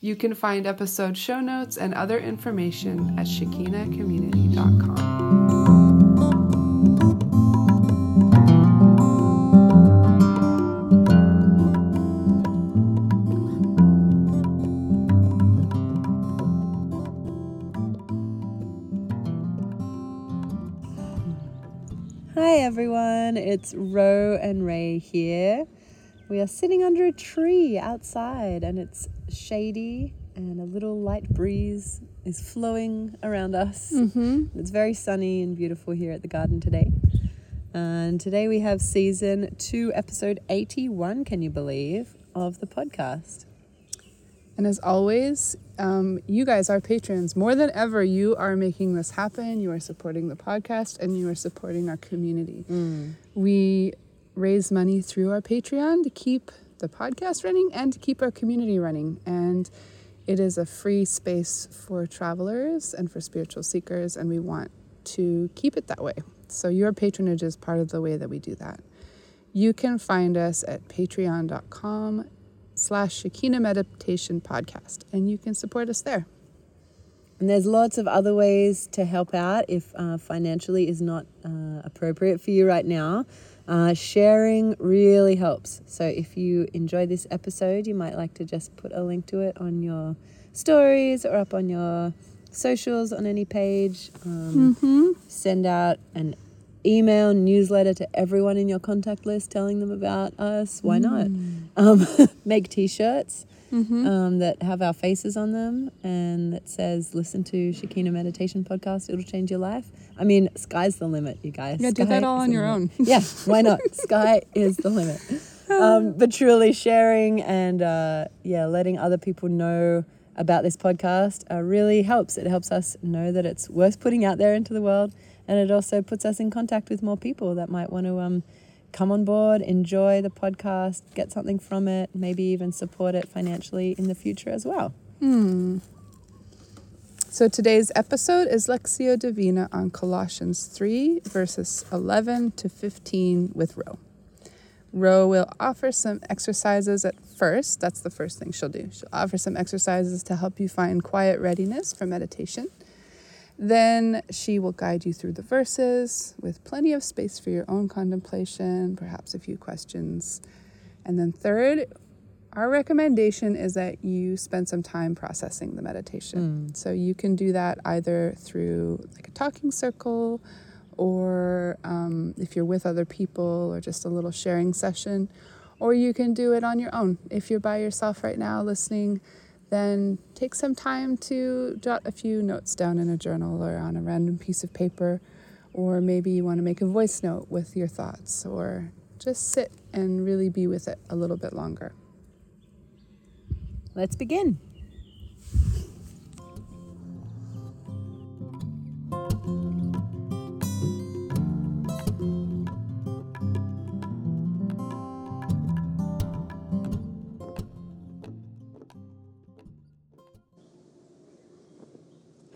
You can find episode show notes and other information at shekinacommunity.com. Hi everyone, it's Ro and Rae here. We are sitting under a tree outside and it's shady and a little light breeze is flowing around us. Mm-hmm. It's very sunny and beautiful here at the garden today. And today we have season two, episode 81, can you believe, of the podcast. And as always, um, you guys are patrons. More than ever, you are making this happen. You are supporting the podcast and you are supporting our community. We raise money through our Patreon to keep the podcast running and to keep our community running. And it is a free space for travelers and for spiritual seekers, and we want to keep it that way. So, your patronage is part of the way that we do that. You can find us at patreon.com slash Shekinah Meditation Podcast, and you can support us there. And there's lots of other ways to help out if uh, financially is not uh, appropriate for you right now. Uh, sharing really helps. So if you enjoy this episode, you might like to just put a link to it on your stories or up on your socials on any page. Um, Send out an email newsletter to everyone in your contact list telling them about us. Why not? Um, make t-shirts um, that have our faces on them and that says "Listen to Shekinah Meditation Podcast. It'll change your life." I mean, sky's the limit, you guys. Yeah, do that all on your limit. own. yeah, why not? Sky is the limit. Um, but truly sharing and uh, yeah, letting other people know about this podcast uh, really helps. It helps us know that it's worth putting out there into the world, and it also puts us in contact with more people that might want to um, come on board, enjoy the podcast, get something from it, maybe even support it financially in the future as well. Hmm. So today's episode is Lectio Divina on Colossians 3, verses 11 to 15 with Ro. Ro will offer some exercises at first. That's the first thing she'll do. She'll offer some exercises to help you find quiet readiness for meditation. Then she will guide you through the verses with plenty of space for your own contemplation, perhaps a few questions. And then, third, our recommendation is that you spend some time processing the meditation. So you can do that either through like a talking circle or um, if you're with other people or just a little sharing session, or you can do it on your own. If you're by yourself right now listening, then take some time to jot a few notes down in a journal or on a random piece of paper, or maybe you want to make a voice note with your thoughts, or just sit and really be with it a little bit longer. Let's begin.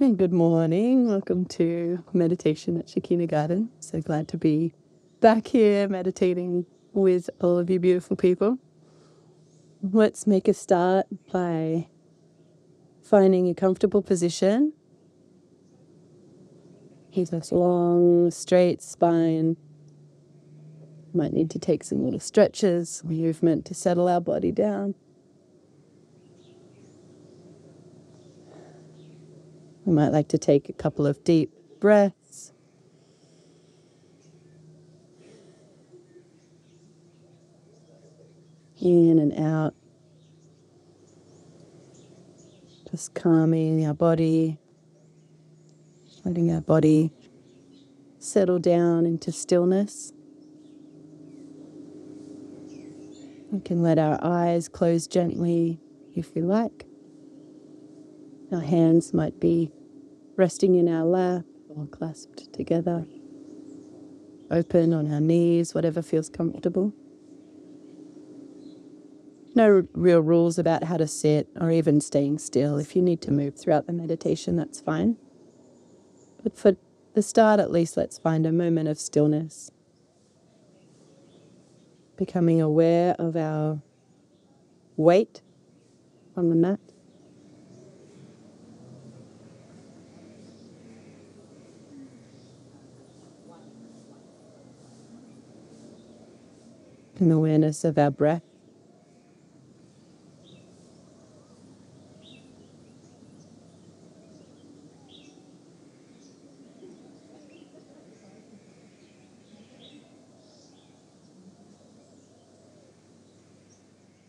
And good morning. Welcome to meditation at Shekinah Garden. So glad to be back here meditating with all of you beautiful people. Let's make a start by finding a comfortable position. Keep a long, straight spine. Might need to take some little stretches, movement to settle our body down. We might like to take a couple of deep breaths. In and out. Just calming our body, letting our body settle down into stillness. We can let our eyes close gently if we like. Our hands might be resting in our lap or clasped together, open on our knees, whatever feels comfortable. No real rules about how to sit or even staying still. If you need to move throughout the meditation, that's fine. But for the start, at least, let's find a moment of stillness. Becoming aware of our weight on the mat. An awareness of our breath.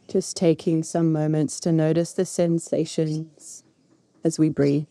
Just taking some moments to notice the sensations as we breathe.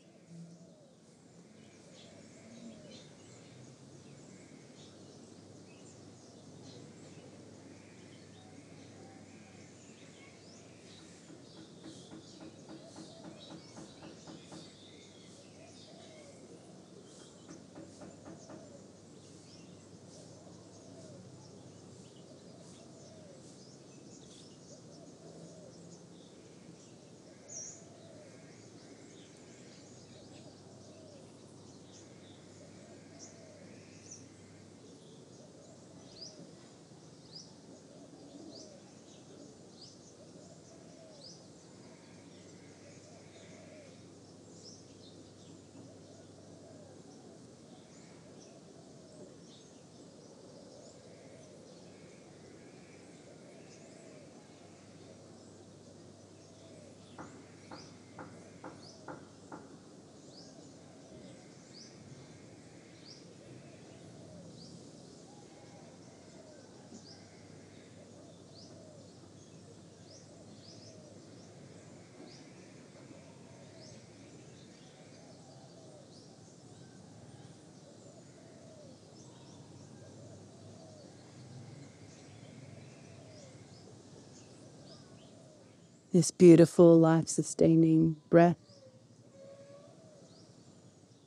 This beautiful life sustaining breath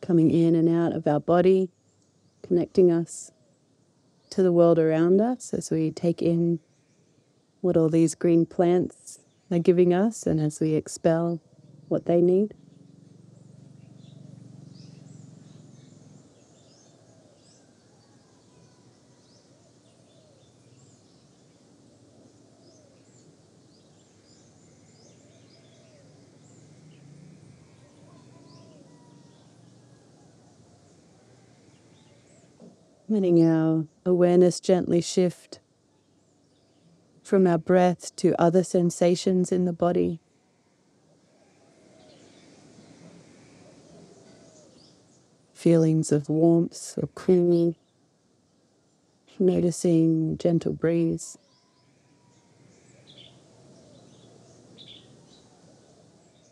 coming in and out of our body, connecting us to the world around us as we take in what all these green plants are giving us and as we expel what they need. Letting our awareness gently shift from our breath to other sensations in the body. Feelings of warmth or cool, noticing gentle breeze.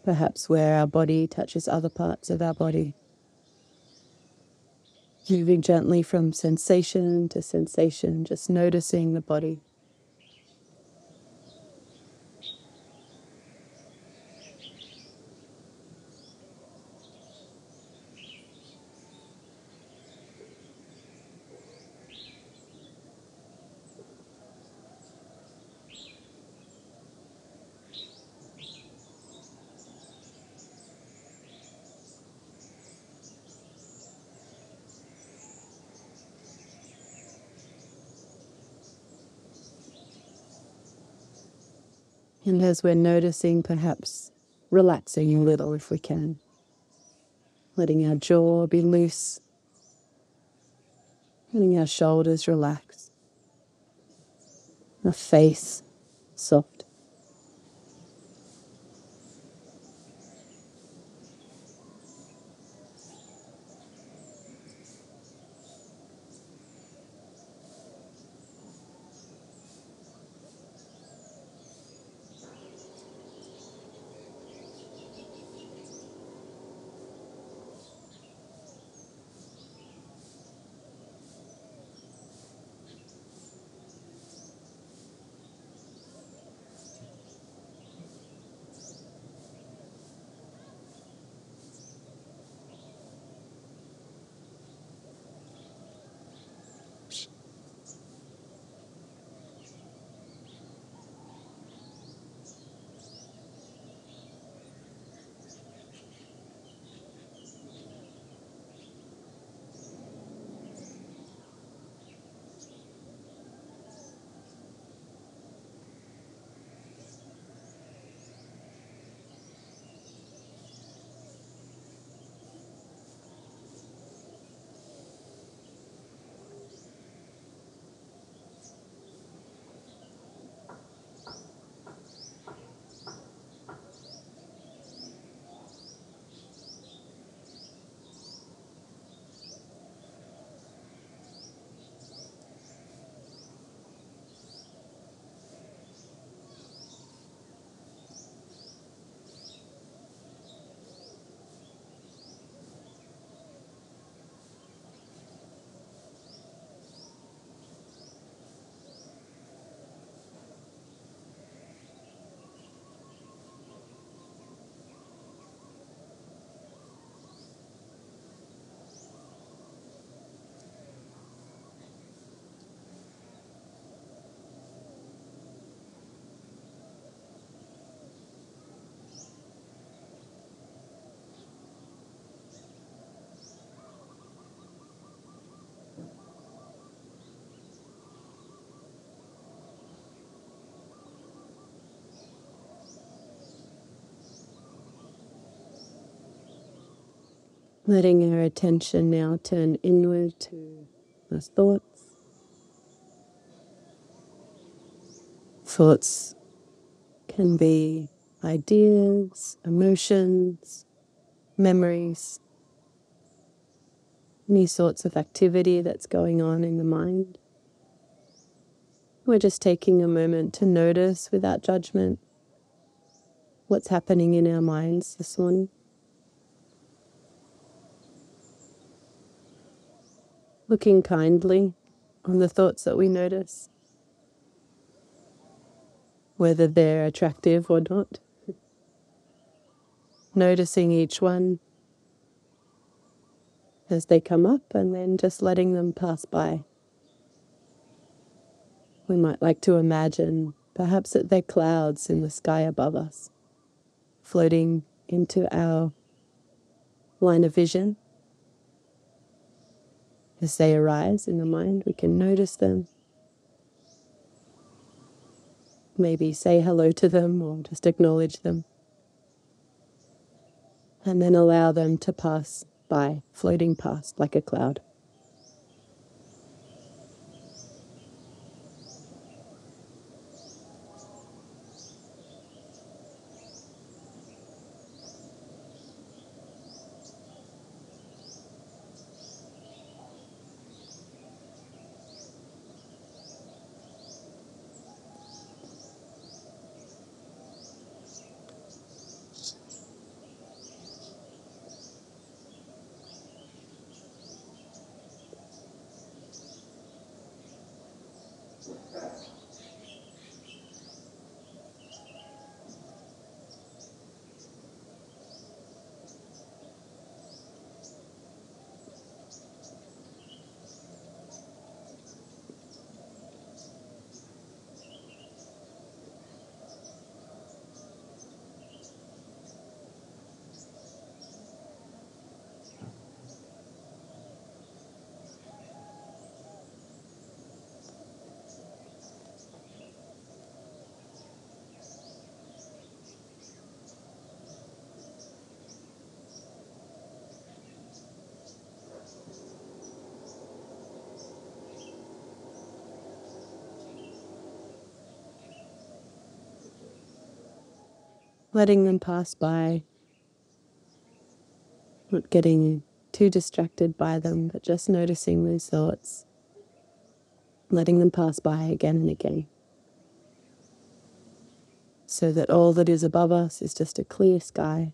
Perhaps where our body touches other parts of our body. Moving gently from sensation to sensation, just noticing the body. And as we're noticing, perhaps relaxing a little if we can, letting our jaw be loose, letting our shoulders relax, our face soft. Letting our attention now turn inward to those thoughts. Thoughts can be ideas, emotions, memories, any sorts of activity that's going on in the mind. We're just taking a moment to notice without judgment what's happening in our minds this morning. Looking kindly on the thoughts that we notice, whether they're attractive or not. Noticing each one as they come up and then just letting them pass by. We might like to imagine perhaps that they're clouds in the sky above us, floating into our line of vision. As they arise in the mind, we can notice them. Maybe say hello to them or just acknowledge them. And then allow them to pass by, floating past like a cloud. Letting them pass by, not getting too distracted by them, but just noticing those thoughts, letting them pass by again and again. So that all that is above us is just a clear sky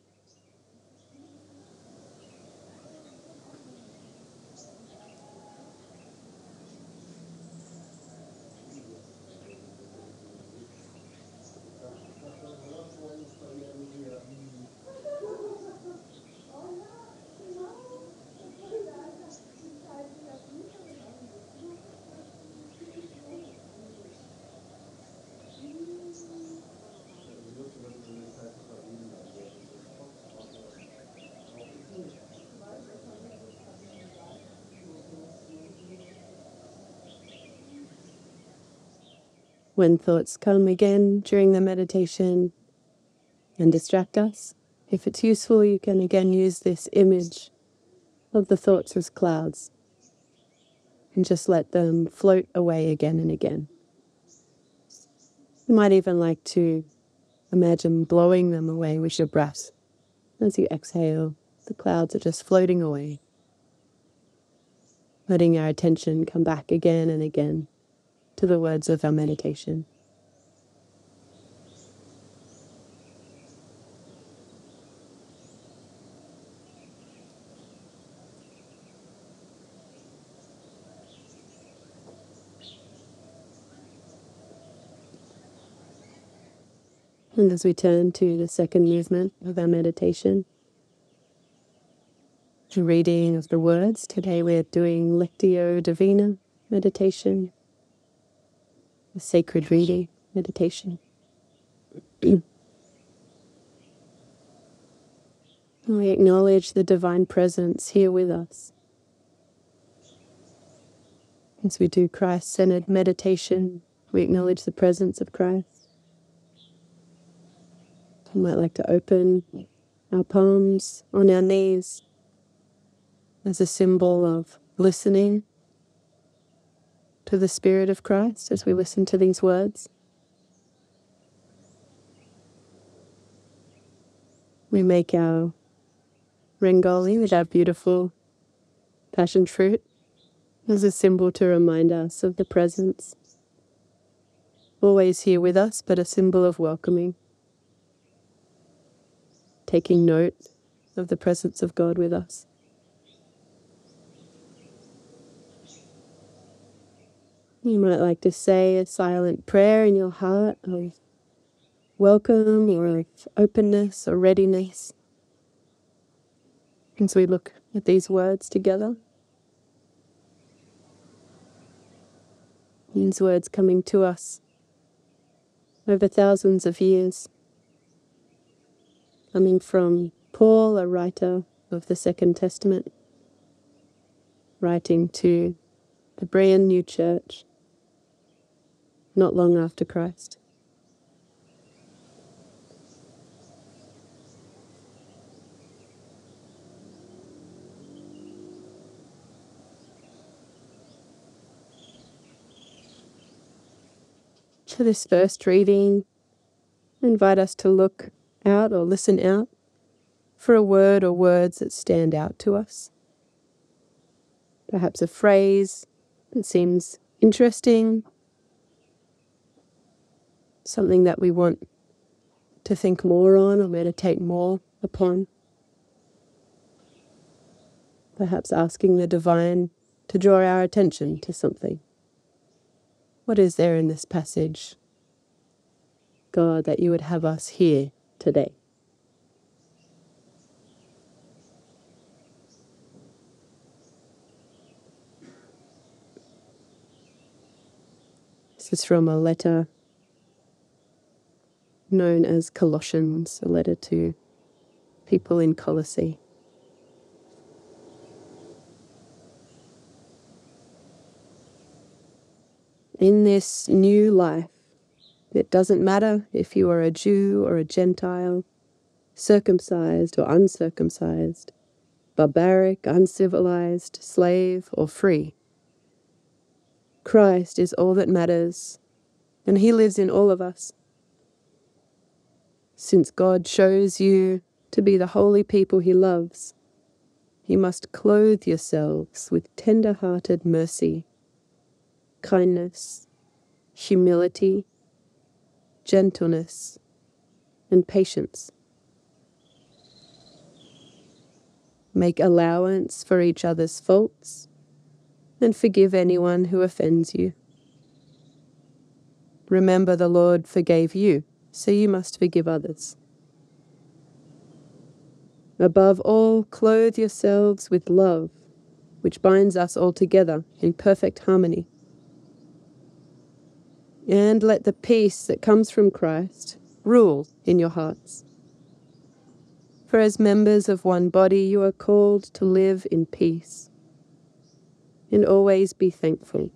when thoughts come again during the meditation and distract us. If it's useful, you can again use this image of the thoughts as clouds and just let them float away again and again. You might even like to imagine blowing them away with your breath. As you exhale, the clouds are just floating away, letting our attention come back again and again to the words of our meditation. And as we turn to the second movement of our meditation, the reading of the words, today we're doing Lectio Divina meditation sacred reading, meditation. we acknowledge the divine presence here with us. As we do Christ centered meditation, we acknowledge the presence of Christ. We might like to open our palms on our knees as a symbol of listening to the Spirit of Christ as we listen to these words. We make our rangoli with our beautiful passion fruit as a symbol to remind us of the presence. Always here with us, but a symbol of welcoming. Taking note of the presence of God with us. You might like to say a silent prayer in your heart of welcome or of openness or readiness as we look at these words together. These words coming to us over thousands of years, coming from Paul, a writer of the Second Testament, writing to the brand new church not long after Christ. To this first reading, invite us to look out or listen out for a word or words that stand out to us. Perhaps a phrase that seems interesting something that we want to think more on or meditate more upon. Perhaps asking the divine to draw our attention to something. What is there in this passage, God, that you would have us hear today? This is from a letter known as Colossians, a letter to people in Colossae. In this new life, it doesn't matter if you are a Jew or a Gentile, circumcised or uncircumcised, barbaric, uncivilized, slave or free. Christ is all that matters, and He lives in all of us. Since God chose you to be the holy people He loves, you must clothe yourselves with tender hearted mercy, kindness, humility, gentleness, and patience. Make allowance for each other's faults and forgive anyone who offends you. Remember the Lord forgave you so you must forgive others. Above all, clothe yourselves with love, which binds us all together in perfect harmony. And let the peace that comes from Christ rule in your hearts. For as members of one body, you are called to live in peace and always be thankful.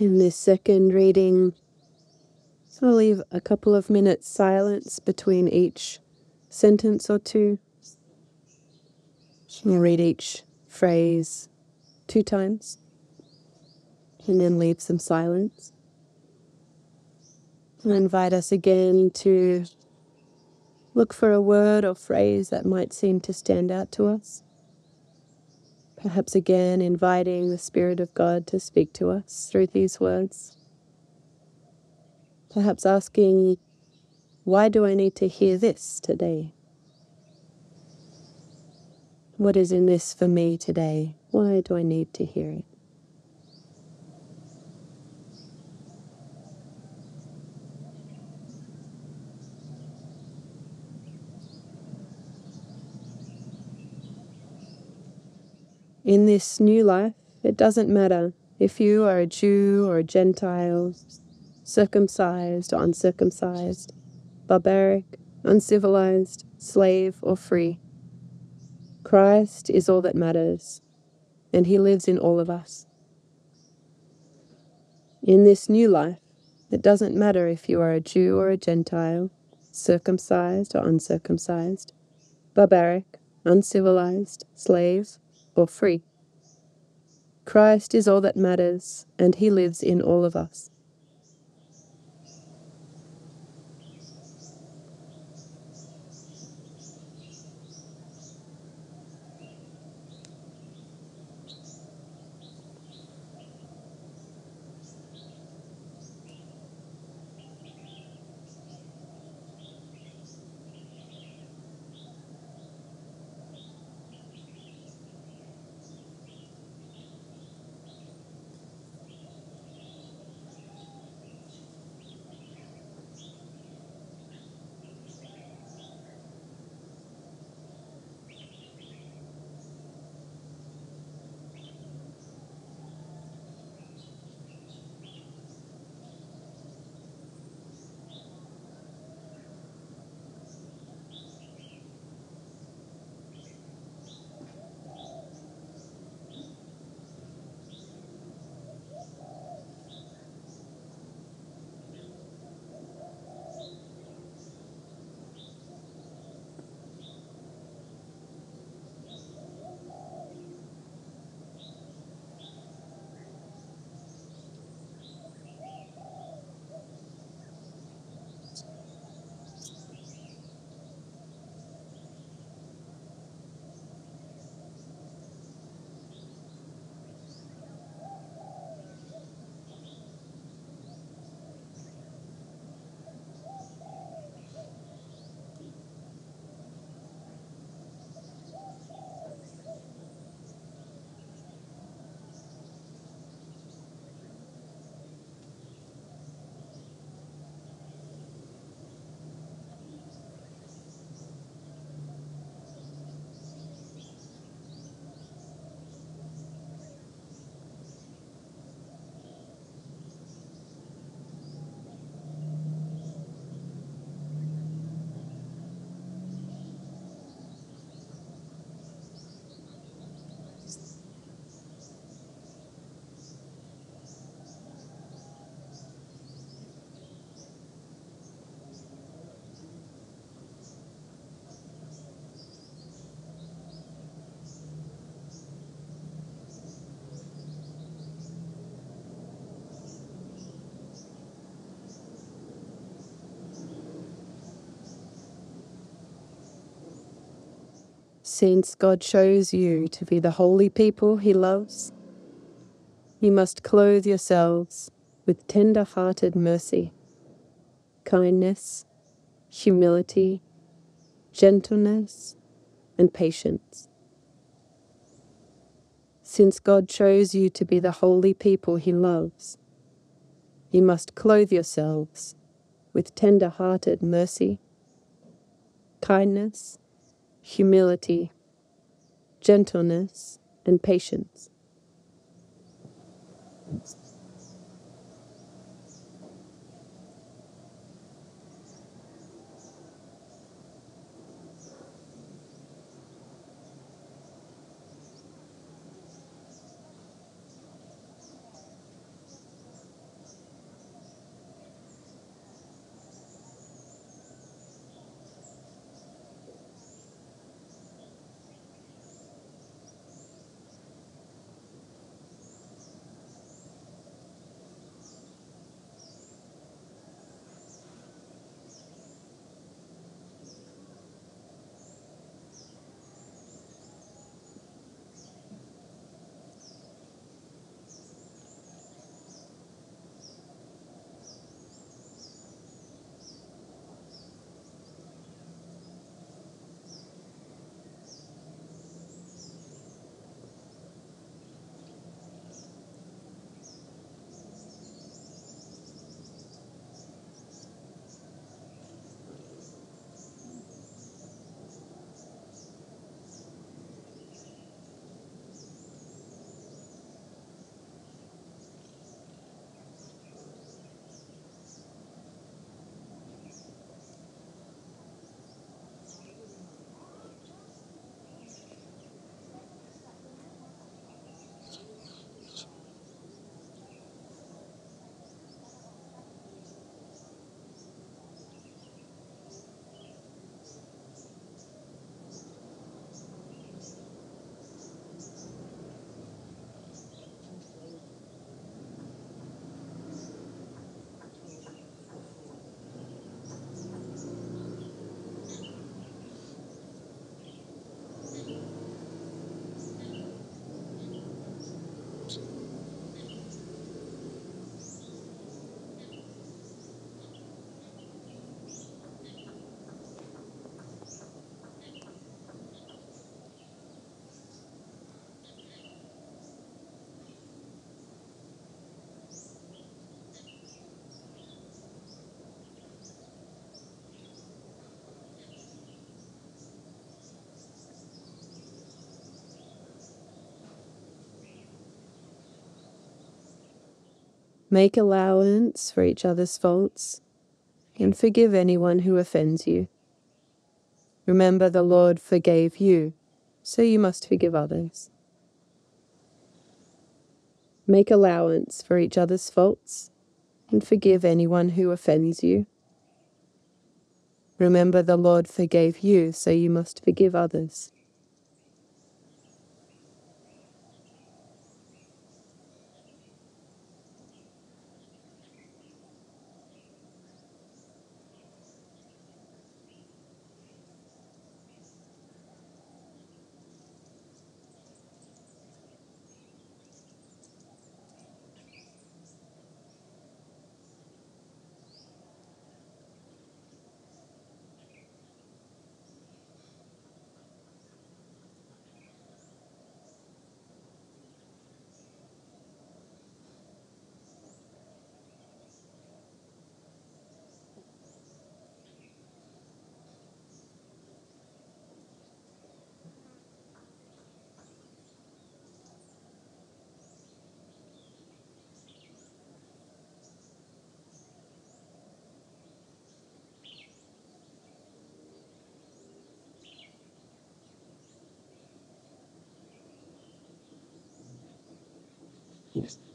In this second reading, I'll leave a couple of minutes silence between each sentence or two. I'll read each phrase two times and then leave some silence. I'll invite us again to look for a word or phrase that might seem to stand out to us. Perhaps again inviting the Spirit of God to speak to us through these words. Perhaps asking, why do I need to hear this today? What is in this for me today? Why do I need to hear it? In this new life, it doesn't matter if you are a Jew or a Gentile, circumcised or uncircumcised, barbaric, uncivilized, slave or free. Christ is all that matters, and He lives in all of us. In this new life, it doesn't matter if you are a Jew or a Gentile, circumcised or uncircumcised, barbaric, uncivilized, slave, or free. Christ is all that matters, and He lives in all of us. Since God chose you to be the holy people he loves, you must clothe yourselves with tender hearted mercy, kindness, humility, gentleness, and patience. Since God chose you to be the holy people he loves, you must clothe yourselves with tender hearted mercy, kindness, humility, gentleness, and patience. Make allowance for each other's faults and forgive anyone who offends you. Remember, the Lord forgave you, so you must forgive others. Make allowance for each other's faults and forgive anyone who offends you. Remember, the Lord forgave you, so you must forgive others. いいです。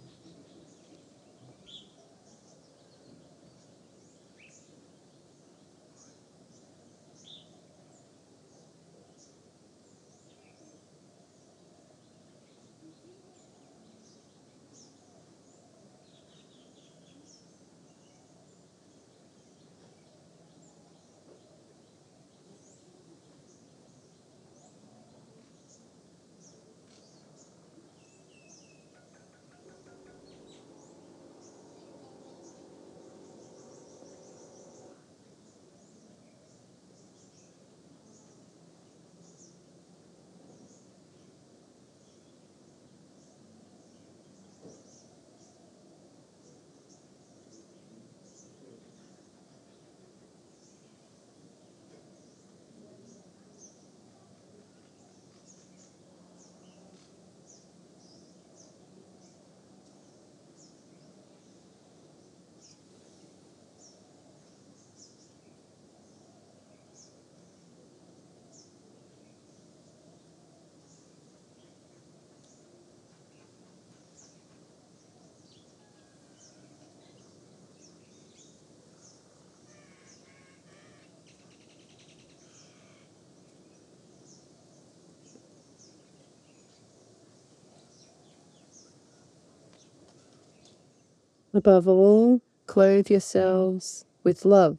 Above all, clothe yourselves with love,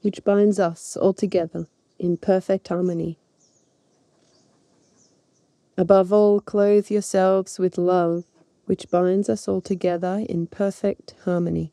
which binds us all together in perfect harmony. Above all, clothe yourselves with love, which binds us all together in perfect harmony.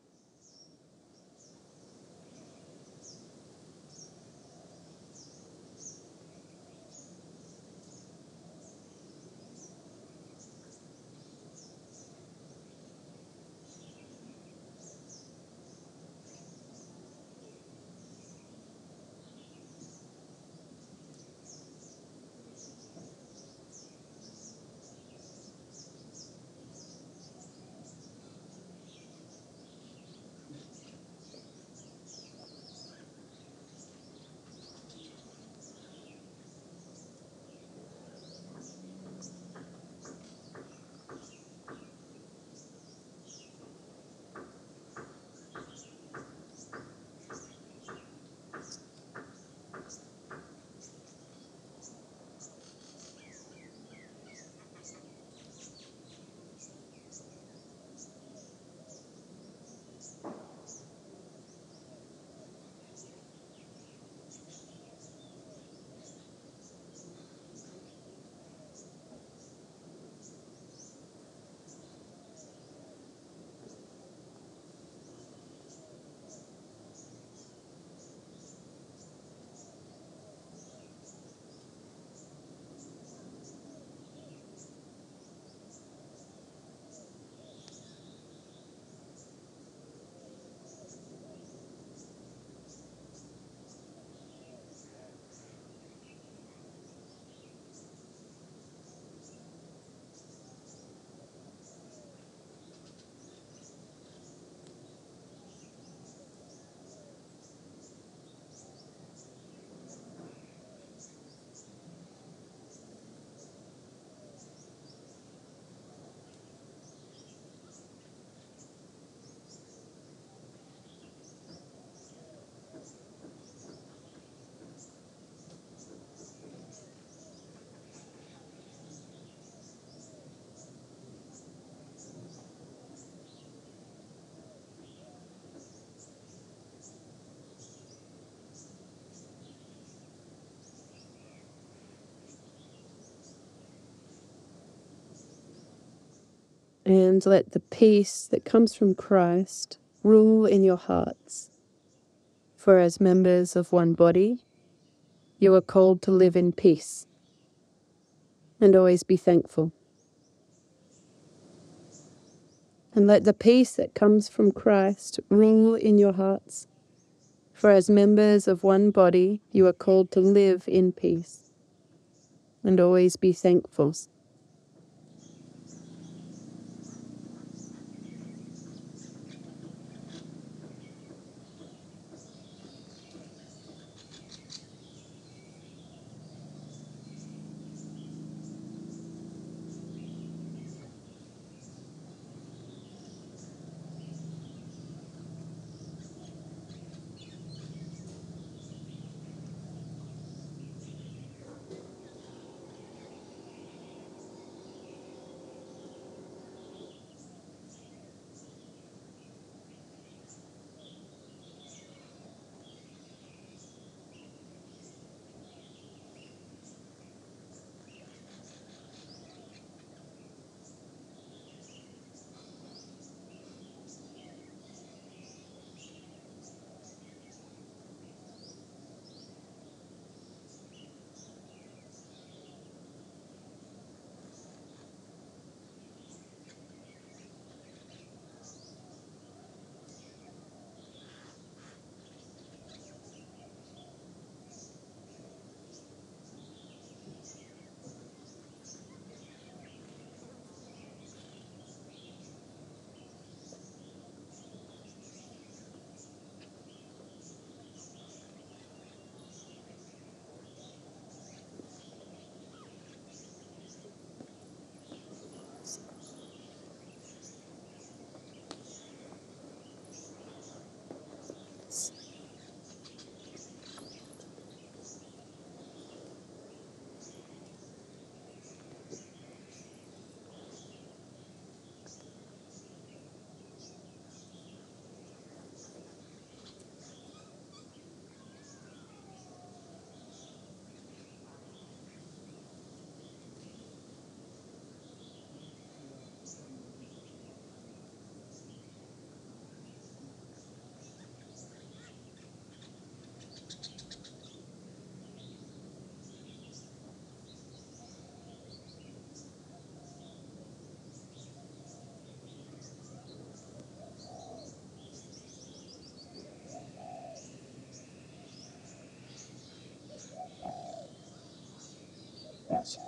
And let the peace that comes from Christ rule in your hearts. For as members of one body, you are called to live in peace and always be thankful. And let the peace that comes from Christ rule in your hearts. For as members of one body, you are called to live in peace and always be thankful. Thanks.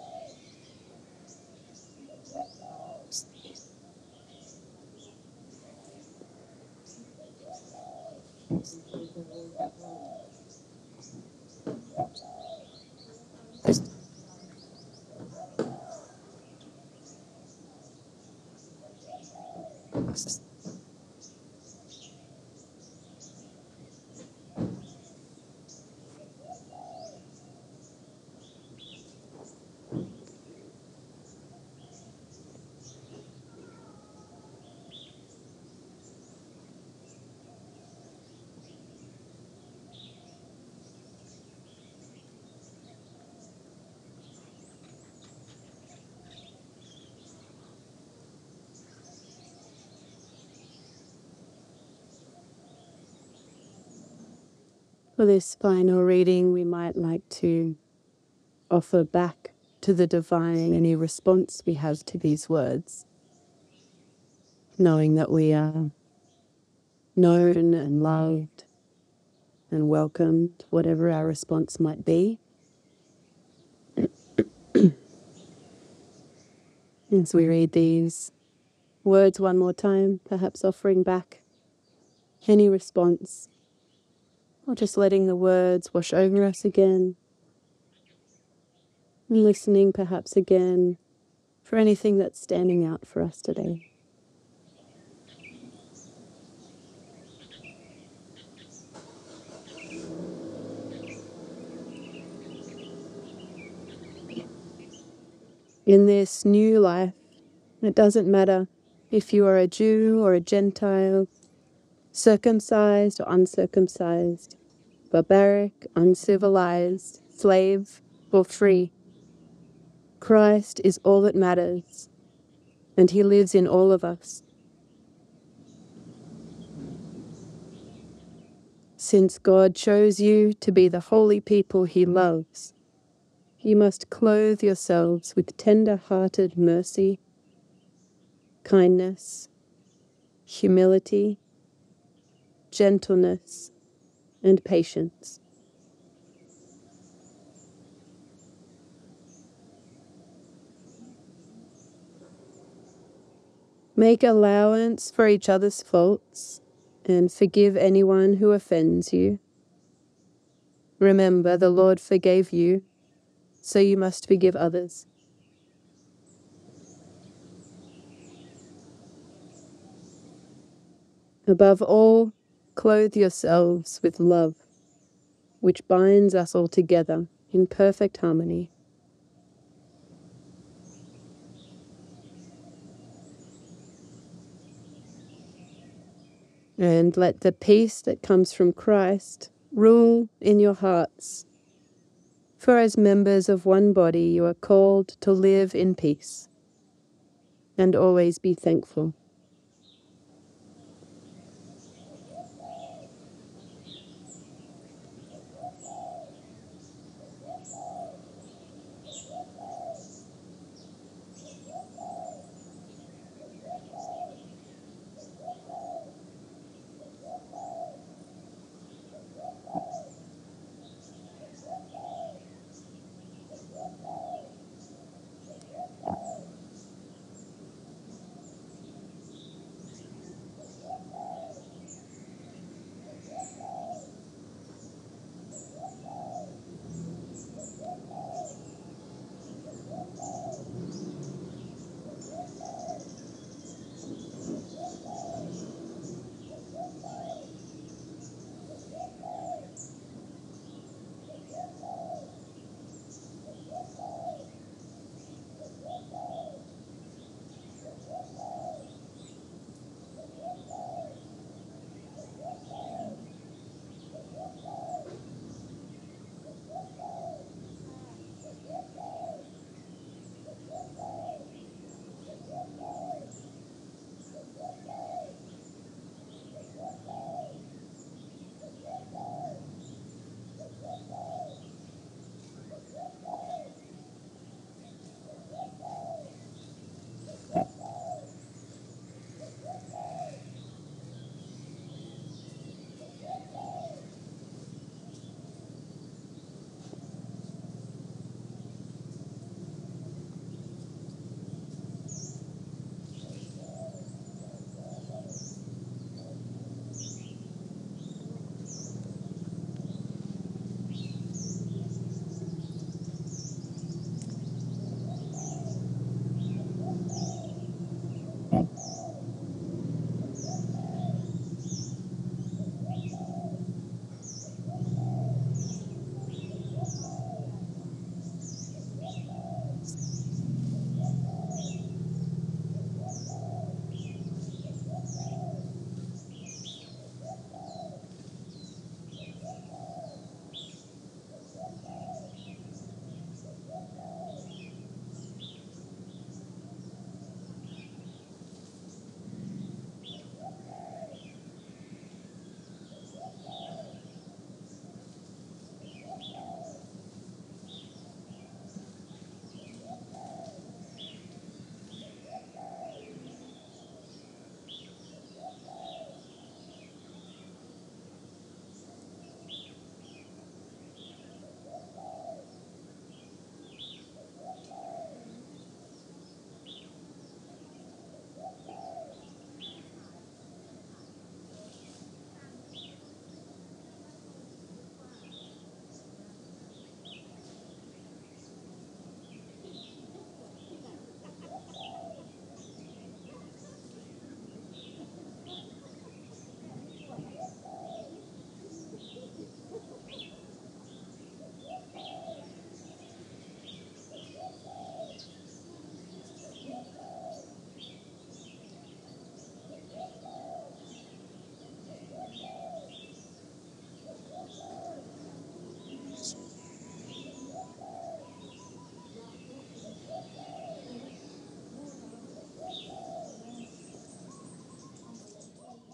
For this final reading, we might like to offer back to the divine any response we have to these words, knowing that we are known and loved and welcomed, whatever our response might be. As we read these words one more time, perhaps offering back any response or just letting the words wash over us again. And listening perhaps again for anything that's standing out for us today. In this new life, it doesn't matter if you are a Jew or a Gentile, circumcised or uncircumcised, barbaric, uncivilized, slave, or free. Christ is all that matters, and He lives in all of us. Since God chose you to be the holy people He loves, you must clothe yourselves with tender hearted mercy, kindness, humility, gentleness, and patience. Make allowance for each other's faults and forgive anyone who offends you. Remember, the Lord forgave you, so you must forgive others. Above all, clothe yourselves with love, which binds us all together in perfect harmony. And let the peace that comes from Christ rule in your hearts. For as members of one body, you are called to live in peace and always be thankful.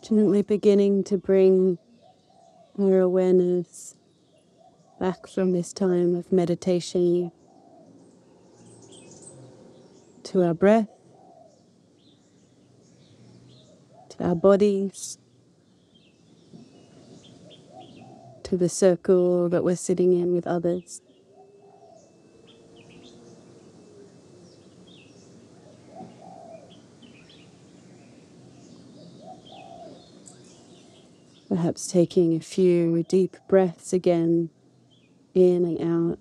Gently beginning to bring our awareness back from this time of meditation to our breath, to our bodies, to the circle that we're sitting in with others. Perhaps taking a few deep breaths again, in and out.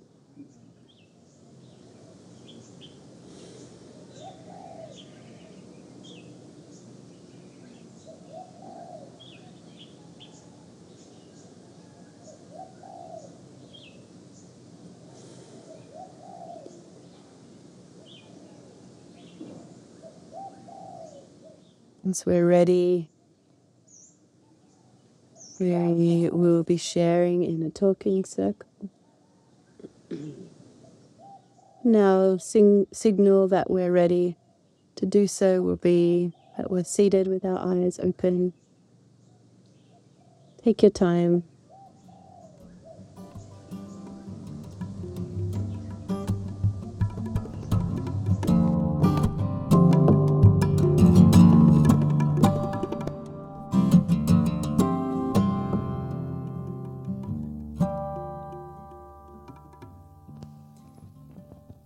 Once we're ready, we will be sharing in a talking circle. Now, sing, signal that we're ready to do so will be that we're seated with our eyes open. Take your time.